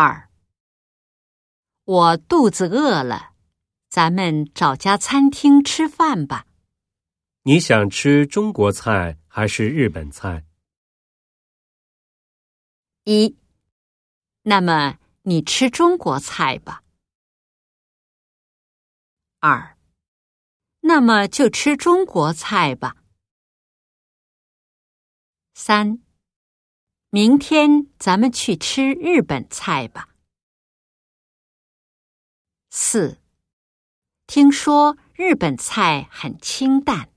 二，我肚子饿了，咱们找家餐厅吃饭吧。你想吃中国菜还是日本菜？一，那么你吃中国菜吧。二，那么就吃中国菜吧。三，明天咱们去吃日本菜吧。四，听说日本菜很清淡。